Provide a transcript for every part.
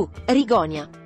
su Rigonia.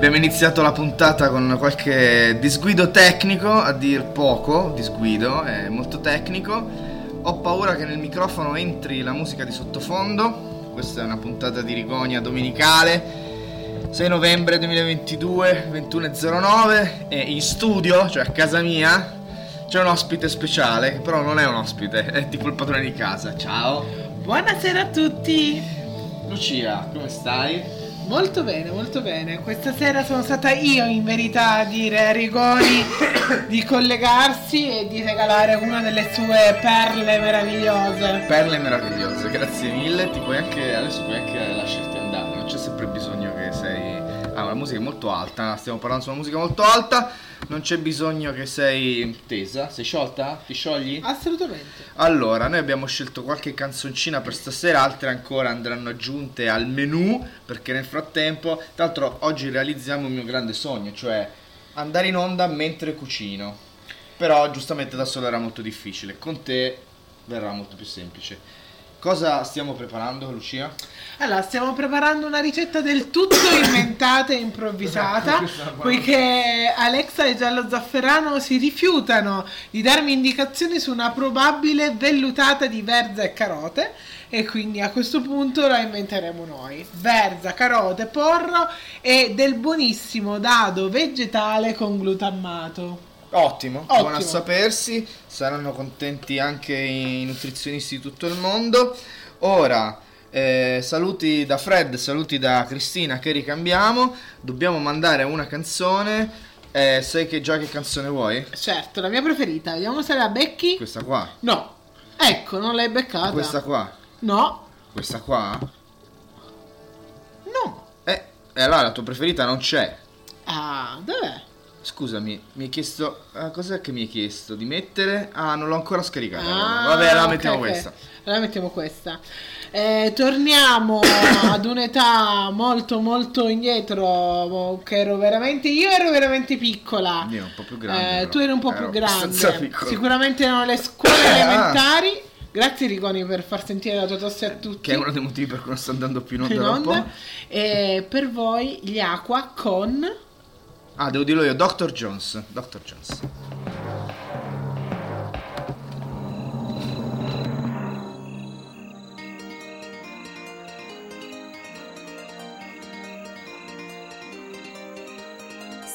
Abbiamo iniziato la puntata con qualche disguido tecnico, a dir poco, disguido, è molto tecnico. Ho paura che nel microfono entri la musica di sottofondo. Questa è una puntata di Rigonia domenicale. 6 novembre 2022, 21.09 e in studio, cioè a casa mia, c'è un ospite speciale, che però non è un ospite, è tipo il padrone di casa. Ciao. Buonasera a tutti. Lucia, come stai? Molto bene, molto bene. Questa sera sono stata io in verità a dire a Rigoni di collegarsi e di regalare una delle sue perle meravigliose. Perle meravigliose, grazie mille. Ti puoi anche, adesso puoi anche lasciarti andare, non c'è sempre bisogno che sei... Ah, una musica molto alta, stiamo parlando su una musica molto alta non c'è bisogno che sei tesa, sei sciolta? Ti sciogli? Assolutamente. Allora, noi abbiamo scelto qualche canzoncina per stasera, altre ancora andranno aggiunte al menù, perché nel frattempo, tra l'altro oggi realizziamo il mio grande sogno, cioè andare in onda mentre cucino. Però giustamente da solo era molto difficile, con te verrà molto più semplice. Cosa stiamo preparando, Lucia? Allora, stiamo preparando una ricetta del tutto inventata e improvvisata, buona. poiché Alexa e Giallo Zafferano si rifiutano di darmi indicazioni su una probabile vellutata di verza e carote e quindi a questo punto la inventeremo noi. Verza, carote, porro e del buonissimo dado vegetale con glutammato. Ottimo, Ottimo. buono a sapersi, saranno contenti anche i nutrizionisti di tutto il mondo. Ora, eh, saluti da Fred, saluti da Cristina che ricambiamo, dobbiamo mandare una canzone, eh, sai che già che canzone vuoi? Certo, la mia preferita. Vediamo se la becchi. Questa qua, No. Ecco, non l'hai beccata. questa qua, No. questa qua? No. Eh, e allora la tua preferita non c'è. Ah, dov'è? Scusami, mi hai chiesto, eh, cos'è che mi hai chiesto? Di mettere? Ah, non l'ho ancora scaricata. Ah, Vabbè, allora ok, mettiamo ok. questa. Allora mettiamo questa. Eh, torniamo ad un'età molto molto indietro che ero veramente io ero veramente piccola Io un po' più grande, Eh, tu eri un po' più grande sicuramente erano le scuole Ah. elementari grazie Rigoni per far sentire la tua tosse a tutti Che è uno dei motivi per cui non sto andando più in onda in onda. E per voi gli acqua con Ah, devo dirlo io, Dr. Jones. Dr. Jones.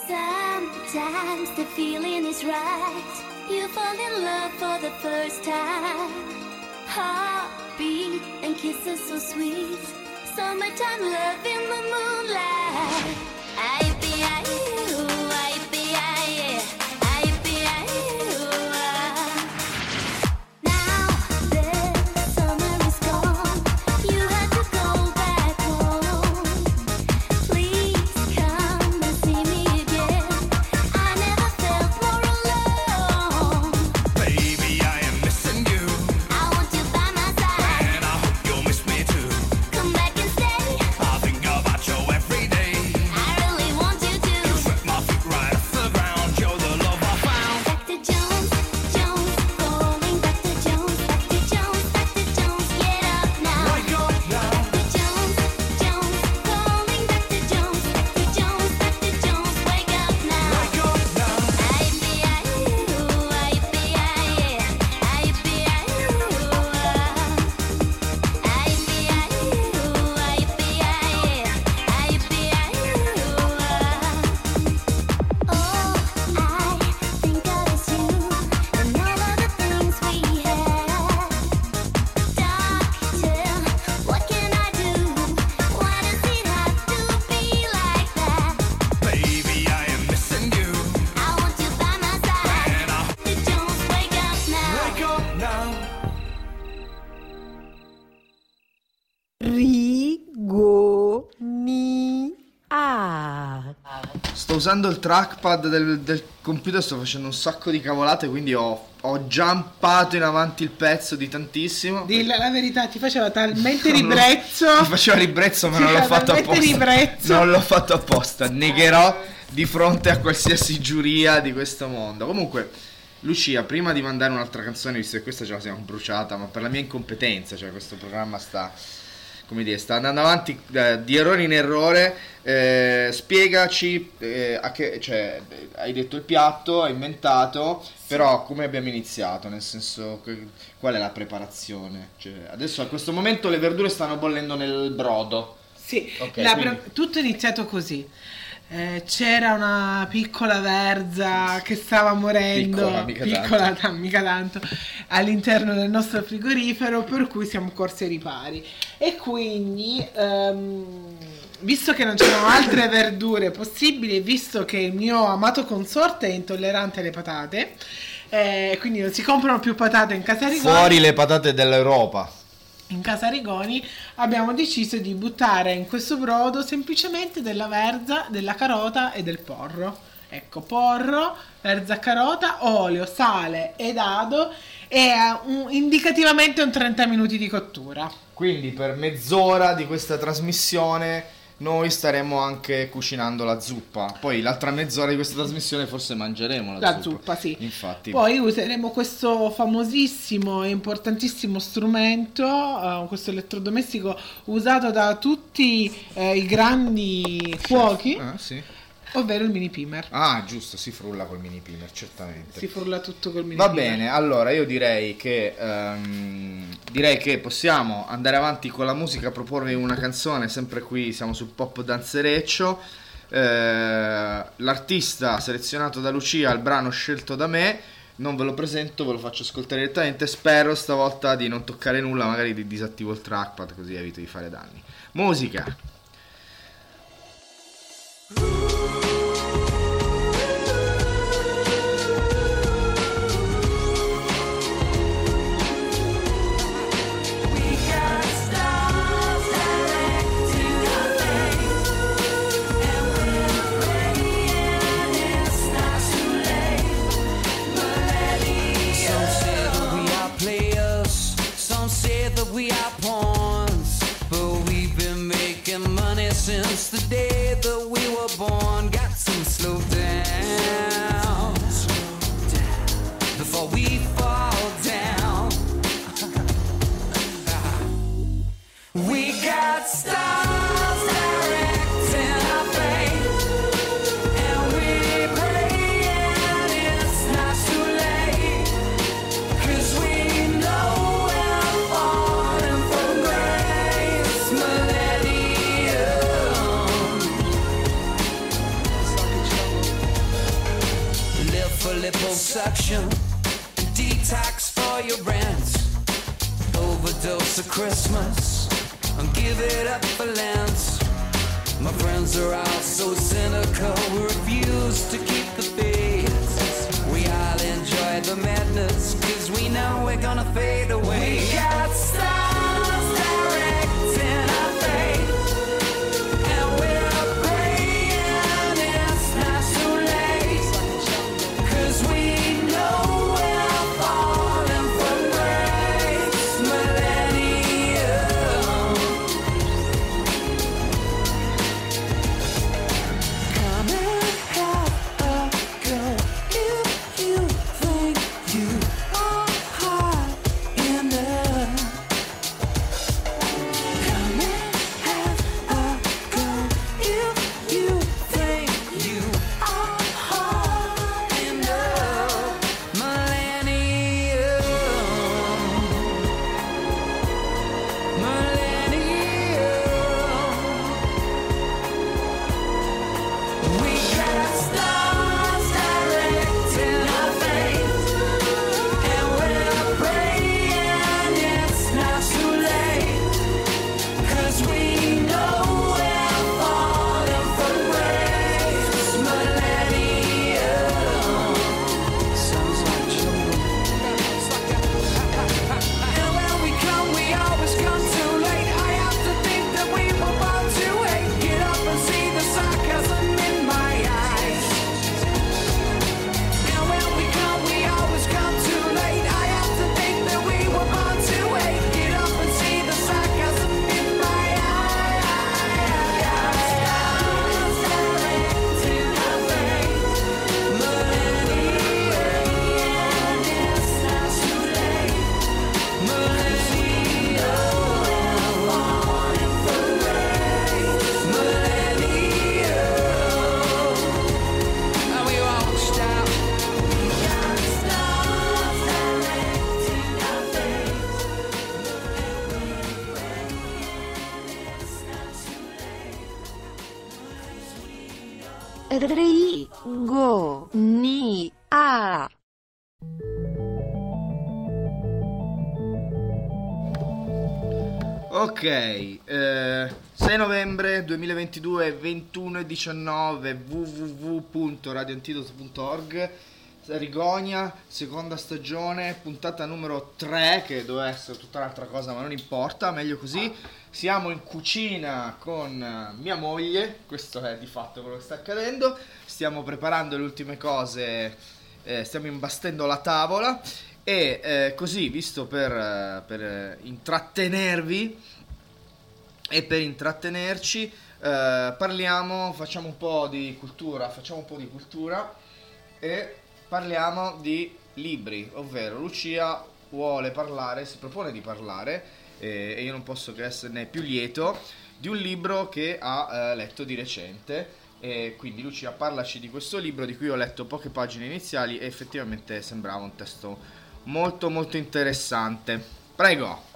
Sometimes the feeling is right. You fall in love for the first time. Heartbeat and kisses so sweet. Summertime love in the moonlight. I be I usando il trackpad del, del computer, sto facendo un sacco di cavolate, quindi ho, ho jumpato in avanti il pezzo di tantissimo. Dilla la verità, ti faceva talmente Non ribrezzo. Mi faceva ribrezzo, ma Ti non l'ho fatto apposta. ribrezzo. Non l'ho fatto apposta. Negherò di fronte a qualsiasi giuria di questo mondo. Comunque, Lucia, prima di mandare un'altra canzone, visto che questa ce la siamo bruciata, ma per la mia incompetenza, cioè questo programma sta. Come dire, sta andando avanti eh, di errore in errore. eh, spiegaci eh, che, cioè, hai detto il piatto, hai inventato, però come abbiamo iniziato? Nel senso, qual è la preparazione? Cioè, adesso a questo momento le verdure stanno bollendo nel brodo. Sì, Ok, la quindi- pre- tutto è iniziato così. Eh, c'era una piccola verza che stava morendo, Piccola, mica piccola, tanto. ta- mica tanto, all'interno del nostro frigorifero, per cui siamo corsi ai ripari. E quindi, ehm, visto che non c'erano altre verdure possibili, visto che il mio amato consorte è intollerante alle patate, eh, quindi non si comprano più patate in casa Rigoni. Fuori le patate dell'Europa. In casa Rigoni abbiamo deciso di buttare in questo brodo semplicemente della verza, della carota e del porro. Ecco, porro, verza carota, olio, sale e dado e eh, un- indicativamente un 30 minuti di cottura. Quindi per mezz'ora di questa trasmissione noi staremo anche cucinando la zuppa. Poi l'altra mezz'ora di questa trasmissione forse mangeremo la, La zuppa, sì. Infatti. Poi useremo questo famosissimo e importantissimo strumento, eh, questo elettrodomestico usato da tutti eh, i grandi fuochi, Ah, sì. Ovvero il mini pimer. Ah, giusto, si frulla col mini pimer, certamente. Si frulla tutto col mini Va pimer. bene, allora io direi che ehm, direi che possiamo andare avanti con la musica, proporvi una canzone, sempre qui siamo sul pop danzereccio. Eh, l'artista selezionato da Lucia, il brano scelto da me, non ve lo presento, ve lo faccio ascoltare direttamente. Spero stavolta di non toccare nulla, magari di disattivo il trackpad così evito di fare danni. Musica. The day that we were born. Got some slow Ok, eh, 6 novembre 2022, 21 e 19, www.radioantidoto.org. Rigonia, seconda stagione, puntata numero 3, che doveva essere tutta un'altra cosa, ma non importa, meglio così. Siamo in cucina con eh, mia moglie, questo è di fatto quello che sta accadendo. Stiamo preparando le ultime cose, eh, stiamo imbastendo la tavola e eh, così, visto per, eh, per eh, intrattenervi e per intrattenerci, eh, parliamo, facciamo un po' di cultura, facciamo un po' di cultura e parliamo di libri, ovvero Lucia vuole parlare, si propone di parlare eh, e io non posso che esserne più lieto di un libro che ha eh, letto di recente e quindi Lucia parlaci di questo libro di cui ho letto poche pagine iniziali e effettivamente sembrava un testo molto molto interessante. Prego.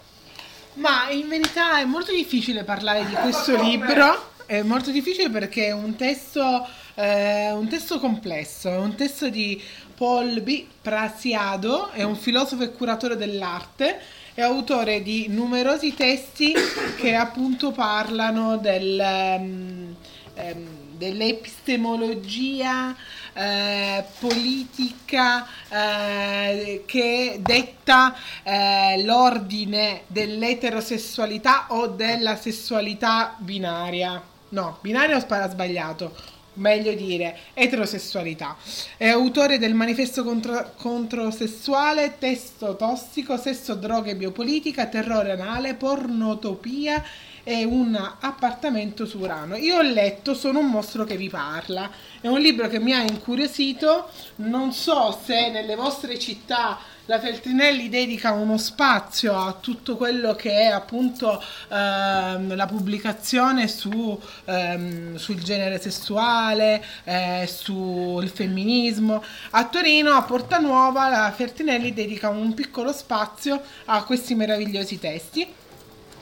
Ma in verità è molto difficile parlare di questo libro. È molto difficile perché è un testo, eh, un testo complesso, è un testo di Paul B. Prasiado, è un filosofo e curatore dell'arte, è autore di numerosi testi che appunto parlano del, ehm, ehm, dell'epistemologia eh, politica eh, che detta eh, l'ordine dell'eterosessualità o della sessualità binaria. No, binaria ho spara sbagliato. Meglio dire eterosessualità. È autore del manifesto contro, controsessuale, testo tossico, sesso, droghe, biopolitica, terrore anale, pornotopia e un appartamento su Urano. Io ho letto Sono un mostro che vi parla. È un libro che mi ha incuriosito. Non so se nelle vostre città la Feltrinelli dedica uno spazio a tutto quello che è appunto ehm, la pubblicazione su, ehm, sul genere sessuale, eh, sul femminismo. A Torino, a Porta Nuova, la Feltrinelli dedica un piccolo spazio a questi meravigliosi testi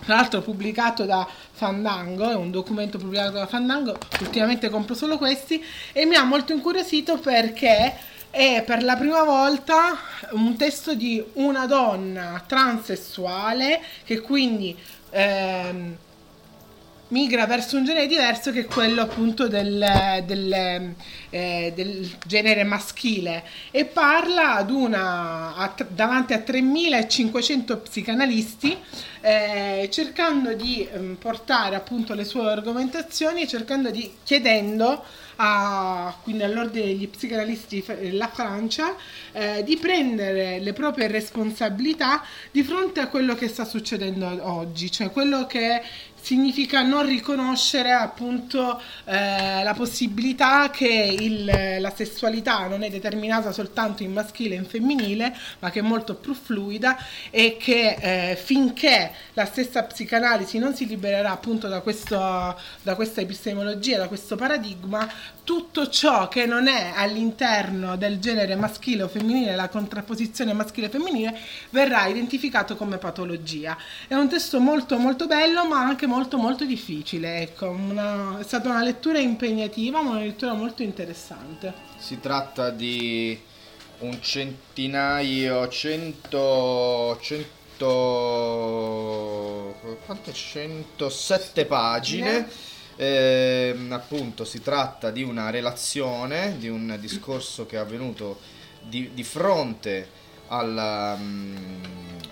tra l'altro pubblicato da Fandango, è un documento pubblicato da Fandango, ultimamente compro solo questi e mi ha molto incuriosito perché è per la prima volta un testo di una donna transessuale che quindi ehm, migra verso un genere diverso che è quello appunto del, del, eh, del genere maschile e parla ad una a davanti a 3500 psicanalisti eh, cercando di ehm, portare appunto le sue argomentazioni e cercando di chiedendo a, quindi all'ordine degli psicanalisti della Francia eh, di prendere le proprie responsabilità di fronte a quello che sta succedendo oggi, cioè quello che significa non riconoscere appunto eh, la possibilità che il- la sessualità non è determinata soltanto in maschile e in femminile, ma che è molto più fluida e che eh, finché la stessa psicanalisi non si libererà appunto da, questo, da questa epistemologia, da questo paradigma, tutto ciò che non è all'interno del genere maschile o femminile, la contrapposizione maschile e femminile, verrà identificato come patologia. È un testo molto molto bello, ma anche molto molto difficile. Ecco, una- è stata una lettura impegnativa, ma una lettura molto interessante. Si tratta di un centinaio, cento, cento, quante? 107 pagine. Ehm, appunto si tratta di una relazione, di un discorso che è avvenuto di, di fronte al, mm,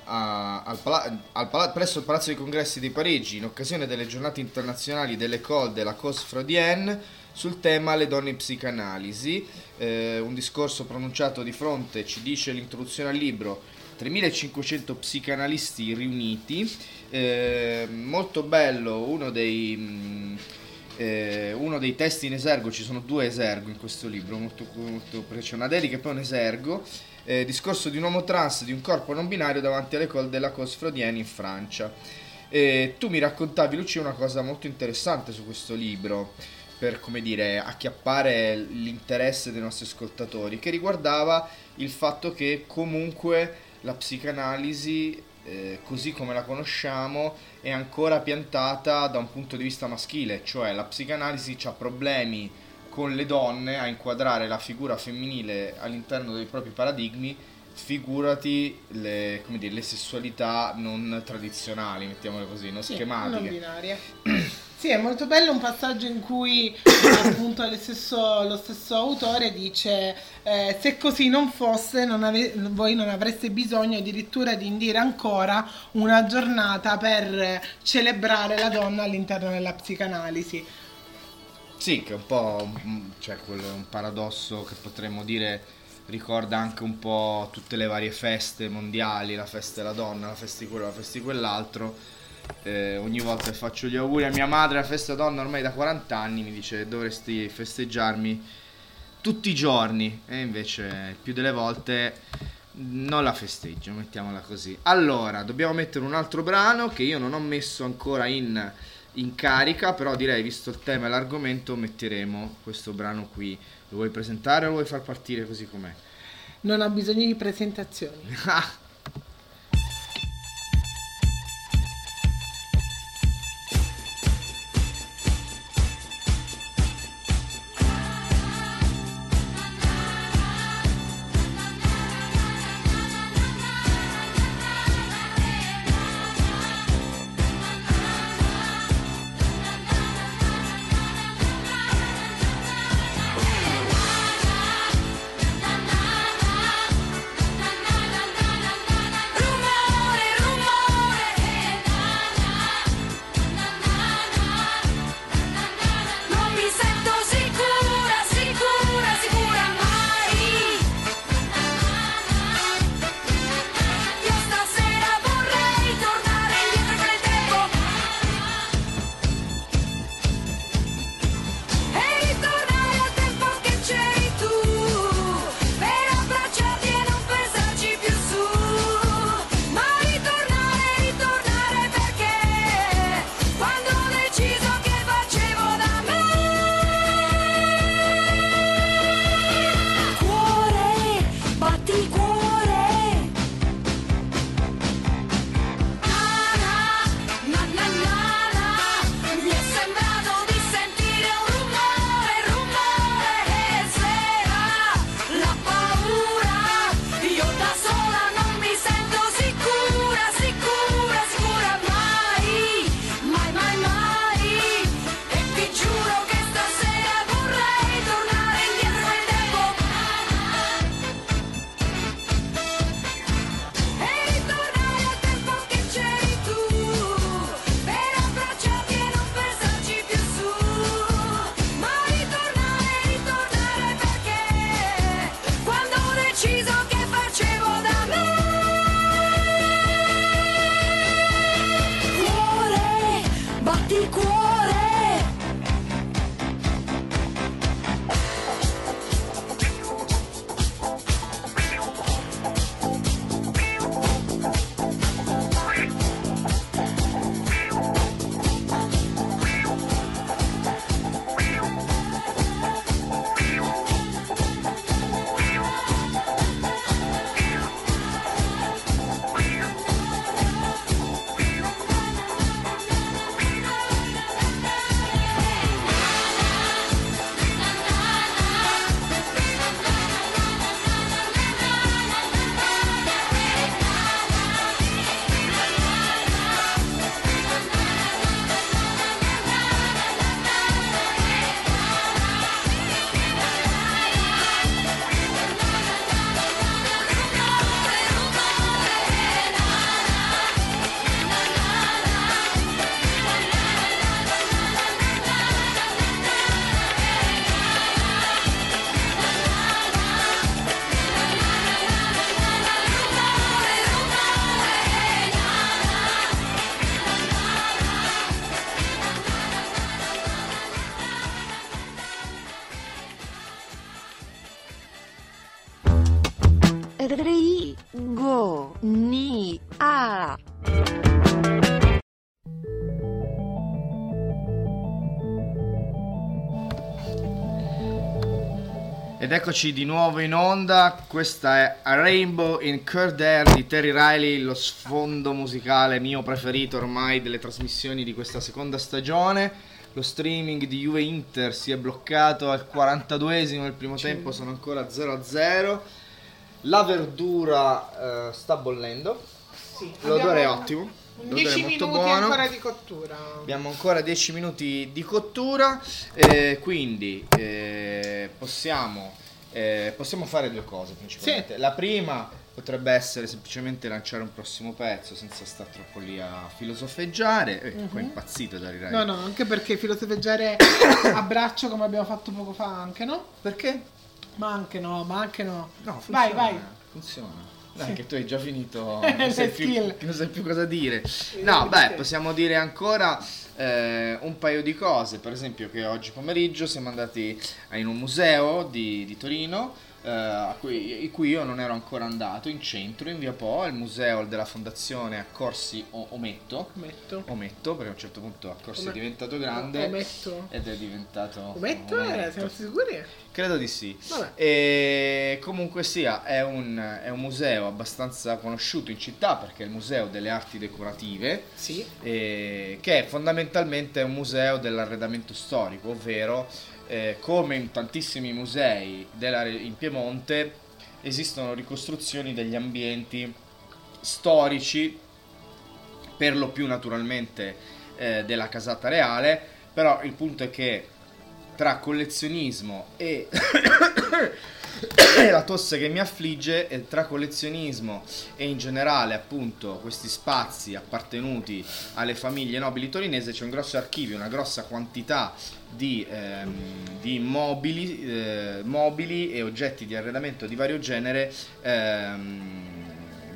a- al pala- al pala- presso il Palazzo dei Congressi di Parigi in occasione delle giornate internazionali dell'École de la Cause Freudienne sul tema le donne in psicanalisi, eh, un discorso pronunciato di fronte, ci dice l'introduzione al libro, 3500 psicanalisti riuniti, eh, molto bello, uno dei, mh, eh, uno dei testi in esergo, ci sono due esergo in questo libro, molto, molto c'è una dedica e poi un esergo, eh, discorso di un uomo trans di un corpo non binario davanti all'École de la Cause Freudienne in Francia. E tu mi raccontavi, Lucia, una cosa molto interessante su questo libro, per come dire, acchiappare l'interesse dei nostri ascoltatori, che riguardava il fatto che comunque la psicanalisi, eh, così come la conosciamo, è ancora piantata da un punto di vista maschile, cioè la psicanalisi ha problemi con le donne a inquadrare la figura femminile all'interno dei propri paradigmi, figurati le, come dire, le sessualità non tradizionali, mettiamole così, non Sì, schematiche. non binaria. Sì, è molto bello un passaggio in cui appunto lo stesso, lo stesso autore dice eh, se così non fosse non ave- voi non avreste bisogno addirittura di indire ancora una giornata per celebrare la donna all'interno della psicanalisi. Sì, che è un po' mm, cioè, quello è un paradosso che potremmo dire ricorda anche un po' tutte le varie feste mondiali, la festa della donna, la festa di quello, la festa di quell'altro. Eh, ogni volta che faccio gli auguri a mia madre alla festa donna ormai da 40 anni mi dice dovresti festeggiarmi tutti i giorni e invece più delle volte non la festeggio, mettiamola così. Allora, dobbiamo mettere un altro brano che io non ho messo ancora in, in carica, però direi, visto il tema e l'argomento, metteremo questo brano qui. Lo vuoi presentare o lo vuoi far partire così com'è? Non ha bisogno di presentazioni. eccoci di nuovo in onda, questa è A Rainbow in Curd Air di Terry Riley, lo sfondo musicale mio preferito ormai delle trasmissioni di questa seconda stagione. Lo streaming di Juve Inter si è bloccato al 42esimo del primo tempo, sono ancora 0-0. La verdura eh, sta bollendo, l'odore è ottimo. Devo dire, 10 molto minuti buono. ancora di cottura. Abbiamo ancora 10 minuti di cottura, eh, quindi eh, possiamo, eh, possiamo fare due cose principalmente. La prima potrebbe essere semplicemente lanciare un prossimo pezzo senza stare troppo lì a filosofeggiare. Eh, Qua è impazzito da rirare. No, no, anche perché filosofeggiare a braccio come abbiamo fatto poco fa anche, no? Perché? Ma anche no, ma anche no. No, funziona. vai, vai. Funziona. Dai, che tu hai già finito, non sai, più, non sai più cosa dire. Vedi No, beh, possiamo dire ancora eh, un paio di cose. Per esempio, che oggi pomeriggio siamo andati in un museo di, di Torino. eh, a cui, in cui io non ero ancora andato in centro in via Po, il museo della fondazione Accorsi O- Ometto. Ometto. Ometto, perché a un certo punto Accorsi è Ome- diventato grande Ometto. ed è diventato Ometto era, ometto. siamo sicuri? Credo di sì. Vabbè. E comunque sia, è un, è un museo abbastanza conosciuto in città perché è il Museo delle Arti Decorative, Sì. eh, che è fondamentalmente un museo dell'arredamento storico, ovvero eh, come in tantissimi musei della- in Piemonte esistono ricostruzioni degli ambienti storici, per lo più naturalmente eh, della casata reale, però il punto è che tra collezionismo e la tosse che mi affligge e tra collezionismo e in generale appunto questi spazi appartenuti alle famiglie nobili torinesi c'è un grosso archivio, una grossa quantità di, ehm, di mobili, eh, mobili e oggetti di arredamento di vario genere ehm,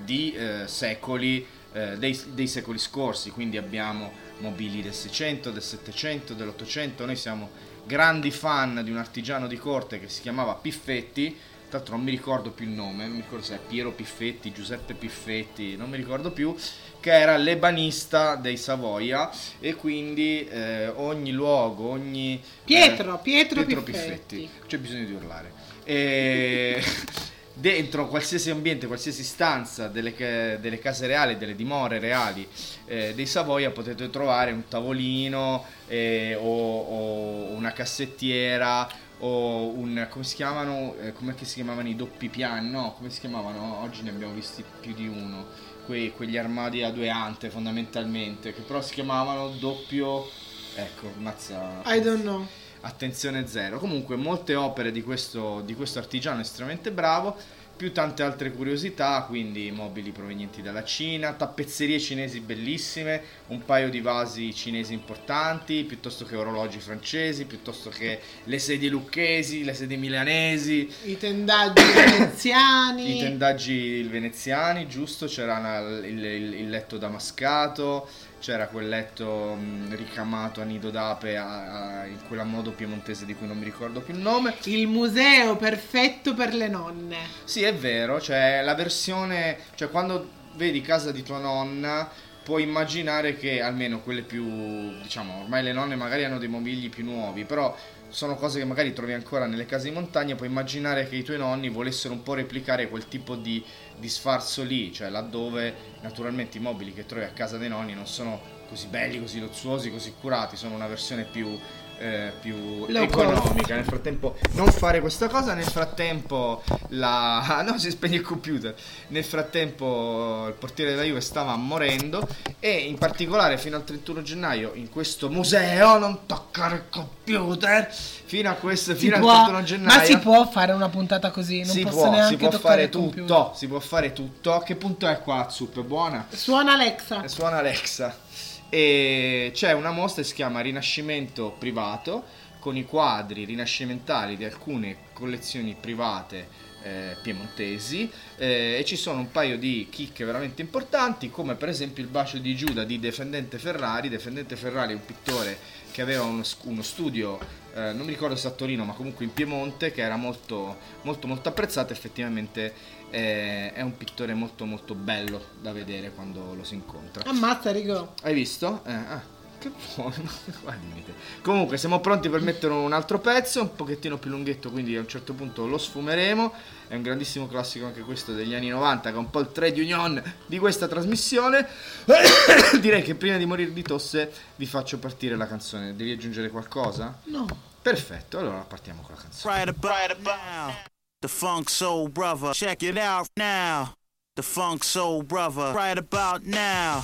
di eh, secoli, eh, dei, dei secoli scorsi, quindi abbiamo mobili del 600, del 700, dell'800, noi siamo grandi fan di un artigiano di corte che si chiamava Piffetti, tra l'altro non mi ricordo più il nome, non mi ricordo se è Piero Piffetti, Giuseppe Piffetti, non mi ricordo più, che era l'ebanista dei Savoia e quindi eh, ogni luogo, ogni... Pietro, eh, Pietro Piffetti. Piffetti. C'è bisogno di urlare. E... Dentro qualsiasi ambiente, qualsiasi stanza delle, delle case reali, delle dimore reali eh, dei Savoia potete trovare un tavolino eh, o, o una cassettiera o un come si chiamano eh, come si chiamavano i doppi piani? No come si chiamavano? Oggi ne abbiamo visti più di uno. Que- quegli armadi a due ante fondamentalmente che però si chiamavano doppio ecco mazza I don't know. Attenzione zero. Comunque molte opere di questo, di questo artigiano estremamente bravo, più tante altre curiosità, quindi mobili provenienti dalla Cina, tappezzerie cinesi bellissime, un paio di vasi cinesi importanti, piuttosto che orologi francesi, piuttosto che le sedie lucchesi, le sedie milanesi, I tendaggi veneziani. i tendaggi veneziani, giusto? C'era una- il, il- il letto damascato, c'era quel letto mh, ricamato a nido d'ape a- a- in quella modo piemontese di cui non mi ricordo più il nome. Il museo perfetto per le nonne. Sì, è vero, cioè la versione, cioè quando vedi casa di tua nonna puoi immaginare che almeno quelle più, diciamo, ormai le nonne magari hanno dei mobili più nuovi, però sono cose che magari trovi ancora nelle case di montagna, puoi immaginare che i tuoi nonni volessero un po' replicare quel tipo di, di sfarzo lì, cioè laddove naturalmente i mobili che trovi a casa dei nonni non sono così belli, così luzzuosi, così curati, sono una versione più, eh, più Low economica. Nel frattempo non fare questa cosa, nel frattempo la... no, si spegne il computer. Nel frattempo il portiere della Juve stava morendo e in particolare fino al 31 gennaio in questo museo non toccare il computer fino a questo Si fino può- al 31 gennaio. ma si può fare una puntata così? Non si posso può, neanche si può fare il computer. tutto, si può fare tutto. A che punto è qua Zup? Buona? Suona Alexa. Suona Alexa. E c'è una mostra che si chiama Rinascimento privato con i quadri rinascimentali di alcune collezioni private eh, piemontesi eh, e ci sono un paio di chicche veramente importanti come per esempio il bacio di Giuda di Defendente Ferrari. Defendente Ferrari è un pittore che aveva uno, uno studio, eh, non mi ricordo se a Torino ma comunque in Piemonte che era molto molto molto apprezzato effettivamente eh, è un pittore molto molto bello da vedere quando lo si incontra. Ammazza, Rigo. Hai visto? Eh, ah, che buono. Guardami te. Comunque, siamo pronti per mettere un altro pezzo, un pochettino più lunghetto, quindi a un certo punto lo sfumeremo. È un grandissimo classico anche questo degli anni 90, che è un po' il trade union di questa trasmissione. Direi che prima di morire di tosse vi faccio partire la canzone. Devi aggiungere qualcosa? No. Perfetto, allora partiamo con la canzone. Right about, right about now. The Funk Soul Brother. Check it out now. The Funk Soul Brother. Right about now.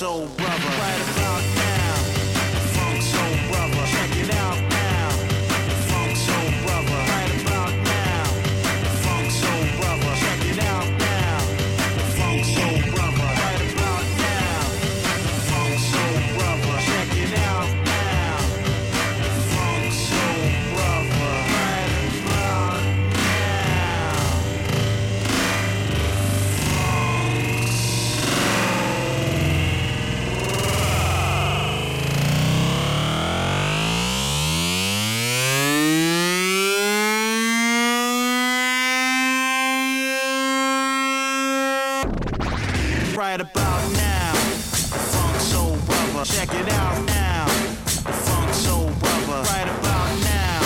so bright. Right about now, Funk Soul Brother, check it out now. Funk Soul Brother, right about now,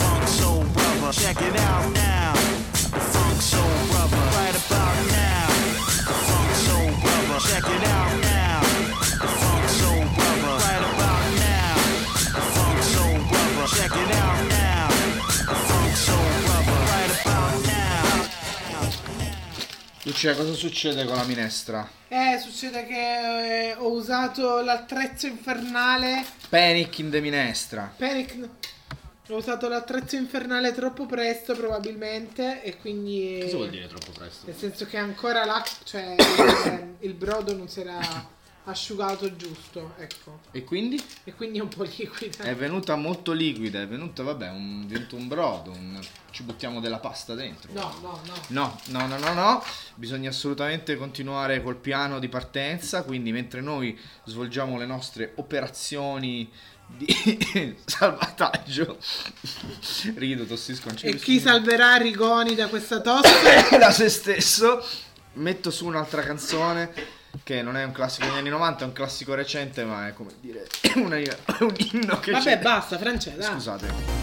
Funk Soul Brother, check it out now. Succede, cosa succede con la minestra? Eh, succede che eh, ho usato l'attrezzo infernale. Panic in the minestra. Panic. No. Ho usato l'attrezzo infernale troppo presto, probabilmente. E quindi. Eh, cosa vuol dire troppo presto? Nel senso che ancora l'acqua. Cioè, il brodo non si era asciugato giusto, ecco. E quindi? E quindi è un po' liquida. È venuta molto liquida, è venuta, vabbè, un, diventa un brodo, un- ci buttiamo della pasta dentro. No, no, no. No, no, no, no, no, bisogna assolutamente continuare col piano di partenza, quindi mentre noi svolgiamo le nostre operazioni di salvataggio, rido, tossisco, non E chi salverà Rigoni da questa tosse? da se stesso, metto su un'altra canzone che non è un classico degli anni 90, è un classico recente, ma è come dire una- un inno che Vabbè, c'è. basta, Francesca. Scusate.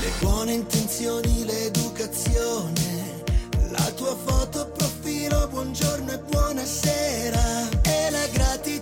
Le buone intenzioni, l'educazione, la tua foto profilo, buongiorno e buonasera. E la gratitudine,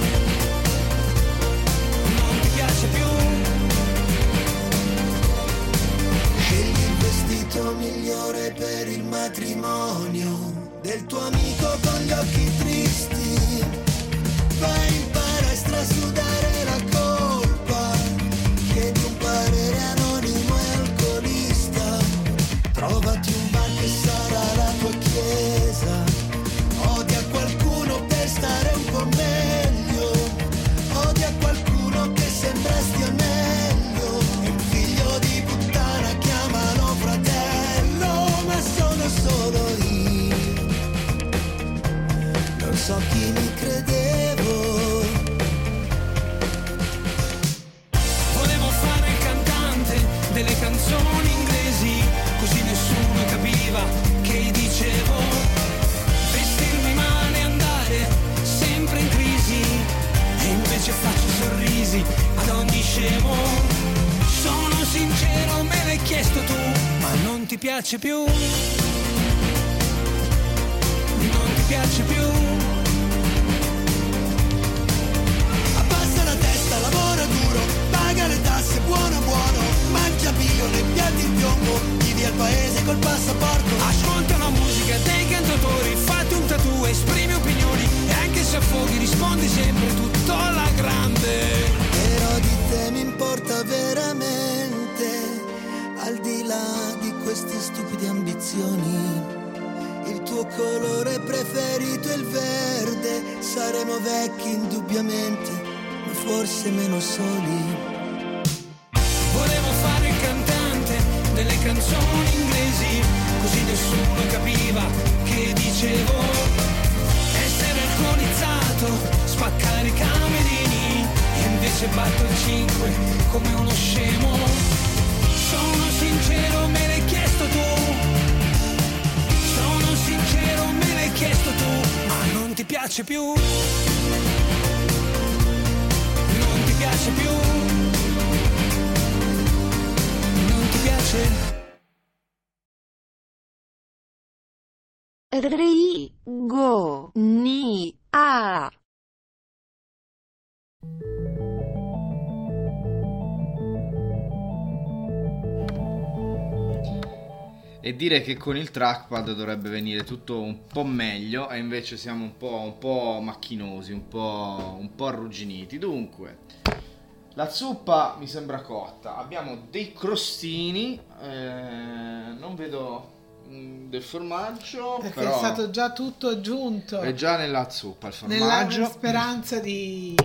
Migliore per il matrimonio del tuo amico con gli occhi tristi. Vai in a sudare Ri, go, ni, a. E dire che con il trackpad dovrebbe venire tutto un po' meglio e invece siamo un po', un po' macchinosi, un po', un po' arrugginiti. Dunque, la zuppa mi sembra cotta. Abbiamo dei crostini, eh, non vedo del formaggio, Perché però è stato già tutto aggiunto. è già nella zuppa il Nella formaggio. speranza di...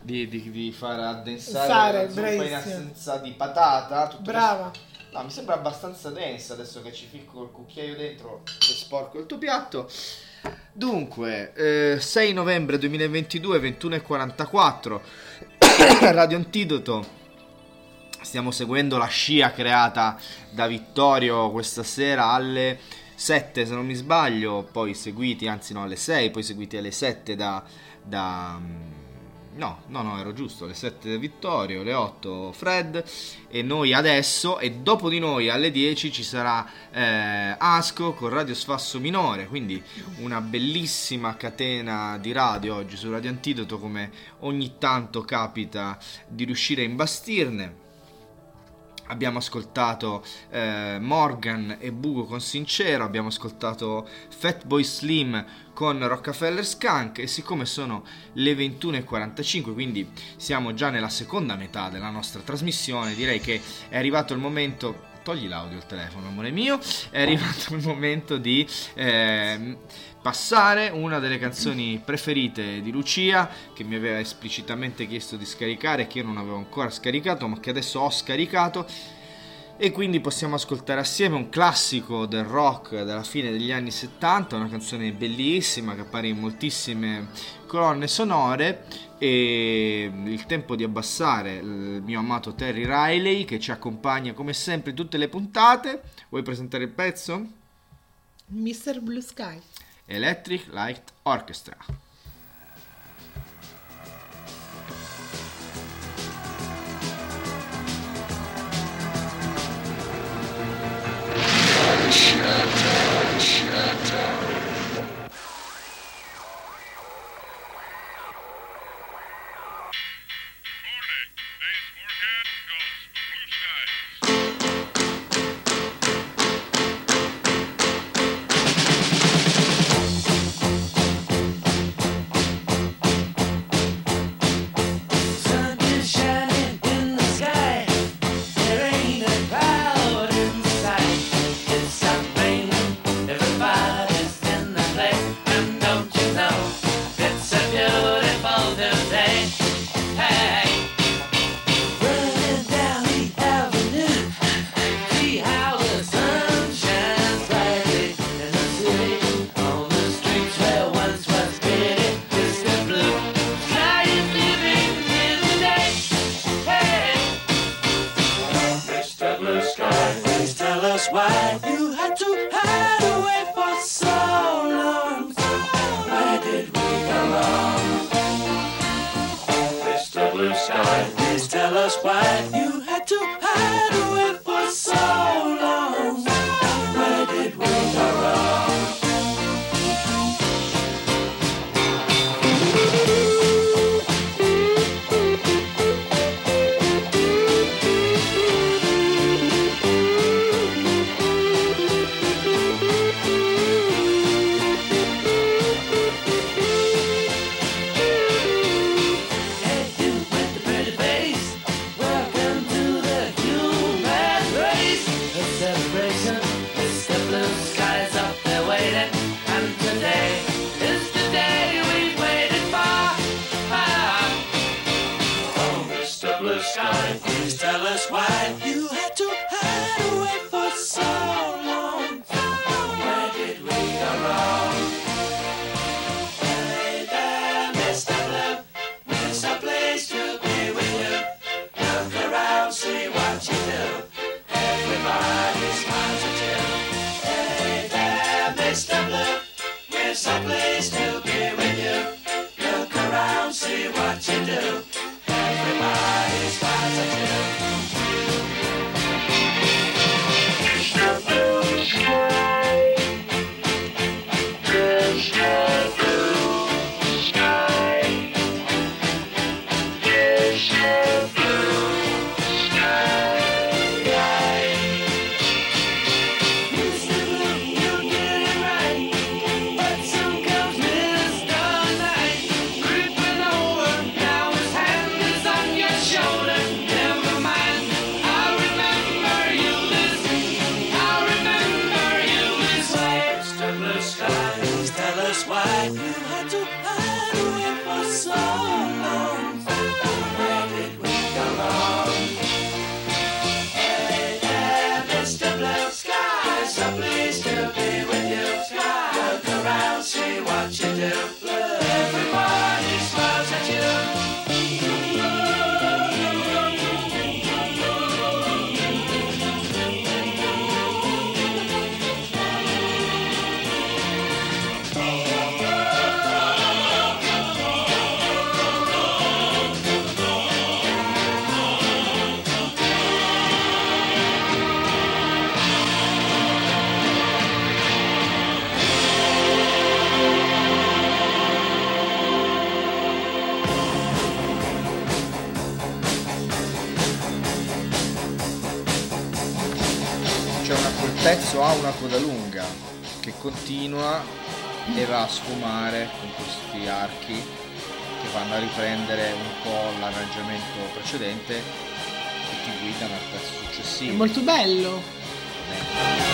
Di, di- di far addensare Sare, la in assenza di patata. Brava. questo. No, mi sembra abbastanza densa adesso che ci ficco il cucchiaio dentro e sporco il tuo piatto. Dunque, eh, 6 novembre 2022, 21.44, Radio Antidoto. Stiamo seguendo la scia creata da Vittorio questa sera alle 7 se non mi sbaglio, poi seguiti, anzi no alle 6, poi seguiti alle 7 da... da mm, no, no, no, ero giusto, alle 7 Vittorio, alle 8 Fred e noi adesso e dopo di noi alle 10 ci sarà eh, Asco con Radio Sfasso Minore, quindi una bellissima catena di radio oggi su Radio Antidoto come ogni tanto capita di riuscire a imbastirne. Abbiamo ascoltato eh, Morgan e Bugo con Sincero, abbiamo ascoltato Fatboy Slim con Rockefeller Skunk e siccome sono le 21.45, quindi siamo già nella seconda metà della nostra trasmissione, direi che è arrivato il momento... Togli l'audio al telefono, amore mio. È arrivato il momento di ehm, passare una delle canzoni preferite di Lucia, che mi aveva esplicitamente chiesto di scaricare, che io non avevo ancora scaricato, ma che adesso ho scaricato. E quindi possiamo ascoltare assieme un classico del rock della fine degli anni 70, una canzone bellissima che appare in moltissime colonne sonore e il tempo di abbassare il mio amato Terry Riley che ci accompagna come sempre in tutte le puntate. Vuoi presentare il pezzo? Mr. Blue Sky. Electric Light Orchestra. Yes. Pezzo È molto bello. Ri,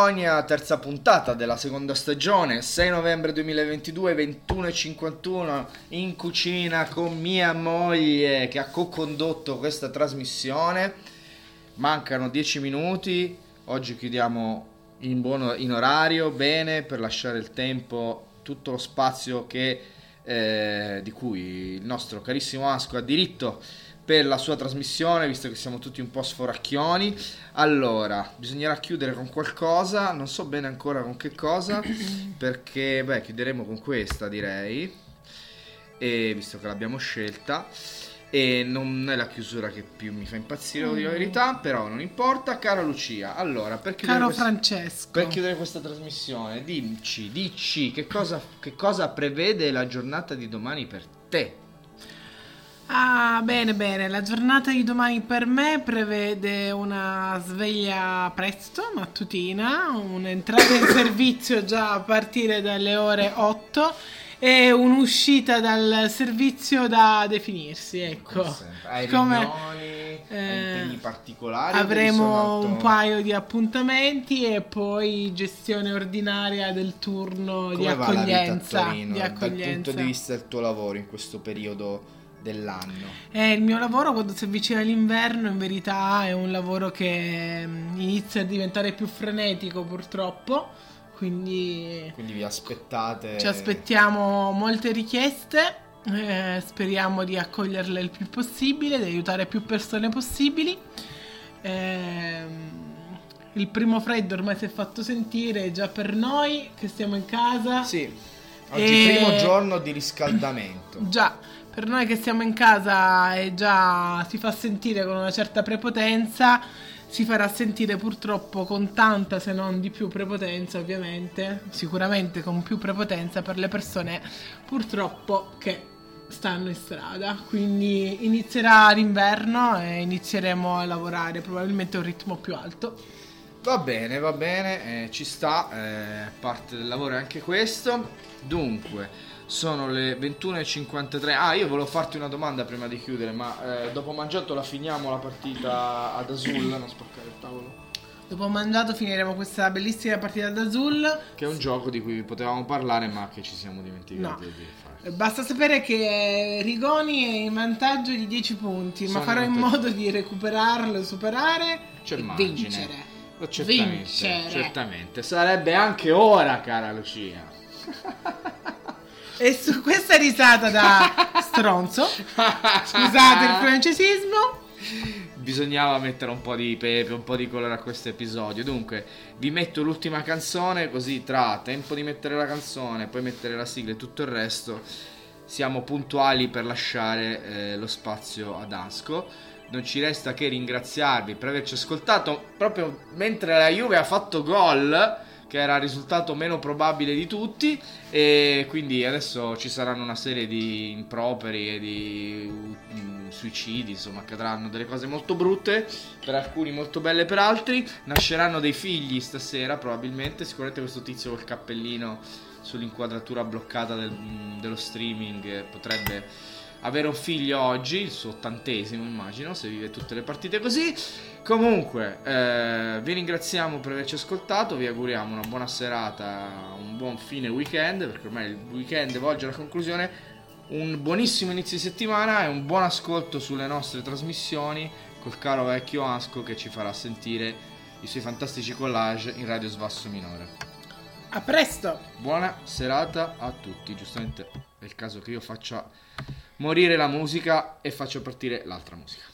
Rigonia, terza puntata della seconda stagione, 6 novembre 2022, 21.51 in cucina con mia moglie che ha co-condotto questa trasmissione. Mancano 10 minuti, oggi chiudiamo in, buono, in orario, bene, per lasciare il tempo, tutto lo spazio che, eh, di cui il nostro carissimo Asco ha diritto per la sua trasmissione, visto che siamo tutti un po' sforacchioni. Allora, bisognerà chiudere con qualcosa, non so bene ancora con che cosa, perché beh, chiuderemo con questa, direi. E visto che l'abbiamo scelta e non è la chiusura che più mi fa impazzire, devo dire la verità, però non importa, cara Lucia. Allora, per chiudere Francesco. per chiudere questa trasmissione, dici, dici che cosa, che cosa prevede la giornata di domani per te? Ah, bene, bene. La giornata di domani per me prevede una sveglia presto, mattutina, un'entrata in servizio già a partire dalle ore 8 e un'uscita dal servizio da definirsi, ecco. Hai Come- riunioni, eh, impegni particolari? Avremo un paio di appuntamenti e poi gestione ordinaria del turno di Come a accoglienza. Torino, di dal punto accoglienza. di vista del tuo lavoro in questo periodo dell'anno? Eh, il mio lavoro quando si avvicina l'inverno in verità è un lavoro che mm, inizia a diventare più frenetico purtroppo, quindi Quindi vi aspettate... ci aspettiamo molte richieste, eh, speriamo di accoglierle il più possibile, di aiutare più persone possibili. Ehm, il primo freddo ormai si è fatto sentire già per noi che stiamo in casa. Sì, oggi E- primo giorno di riscaldamento. Già, per noi che siamo in casa e già si fa sentire con una certa prepotenza, si farà sentire purtroppo con tanta se non di più prepotenza ovviamente, sicuramente con più prepotenza per le persone purtroppo che stanno in strada. Quindi inizierà l'inverno e inizieremo a lavorare probabilmente a un ritmo più alto. Va bene, va bene, eh, ci sta, eh, parte del lavoro è anche questo. Dunque, sono le 21.53. Ah, io volevo farti una domanda prima di chiudere, ma eh, dopo mangiato la finiamo la partita ad Azul, non spaccare il tavolo. Dopo mangiato finiremo questa bellissima partita d'Azul. Che è un gioco di cui potevamo parlare, ma che ci siamo dimenticati No. di fare. Eh, Basta sapere che Rigoni è in vantaggio di 10 punti, ma Sono farò in modo di recuperarlo superare C'è e margine. vincere. Oh, Certamente, Vincere. certamente. Sarebbe anche ora, cara Lucia. E su questa risata da stronzo, scusate il francesismo, Bisognava mettere un po' di pepe, un po' di colore a questo episodio. Dunque, vi metto l'ultima canzone, così tra tempo di mettere la canzone, poi mettere la sigla e tutto il resto, siamo puntuali per lasciare eh, lo spazio ad Asco. Non ci resta che ringraziarvi per averci ascoltato proprio mentre la Juve ha fatto gol, che era il risultato meno probabile di tutti. E quindi adesso ci saranno una serie di improperi e di mm, suicidi, insomma, accadranno delle cose molto brutte, per alcuni molto belle per altri. Nasceranno dei figli stasera, probabilmente. Sicuramente questo tizio col cappellino sull'inquadratura bloccata del- mm, dello streaming eh, potrebbe avere un figlio oggi, il suo ottantesimo immagino, se vive tutte le partite così. Comunque, eh, vi ringraziamo per averci ascoltato, vi auguriamo una buona serata, un buon fine weekend, perché ormai il weekend volge alla conclusione, un buonissimo inizio di settimana e un buon ascolto sulle nostre trasmissioni col caro vecchio Asco che ci farà sentire i suoi fantastici collage in Radio Svasso Minore. A presto! Buona serata a tutti. Giustamente è il caso che io faccia morire la musica e faccia partire l'altra musica.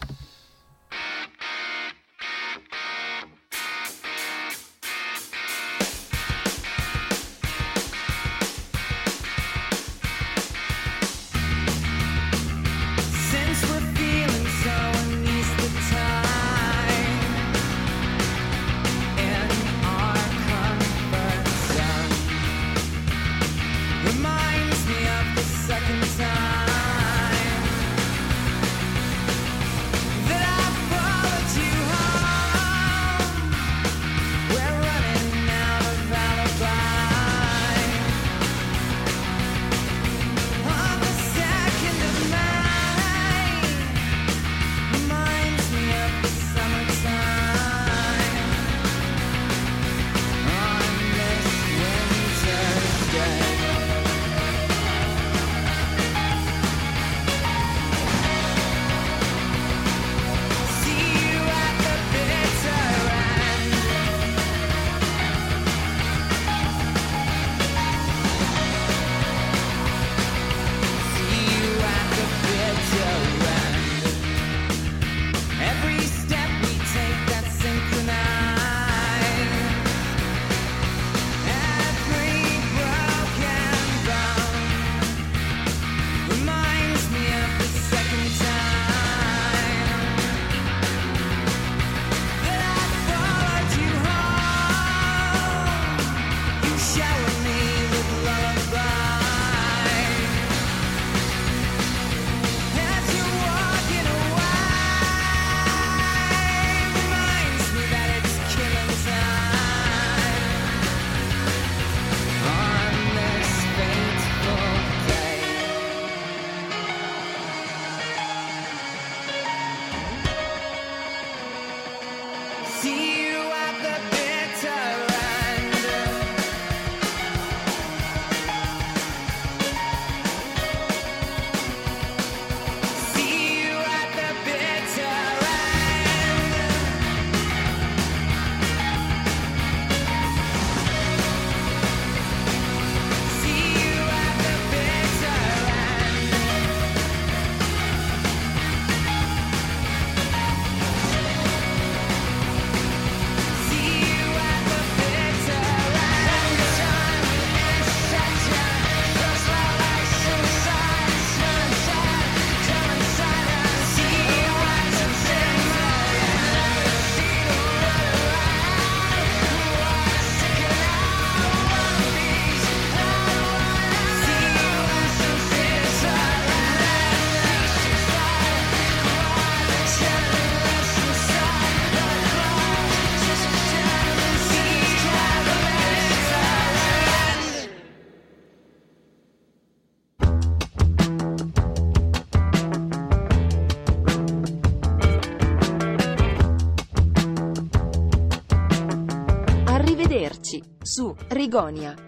Arrivederci su Rigonia.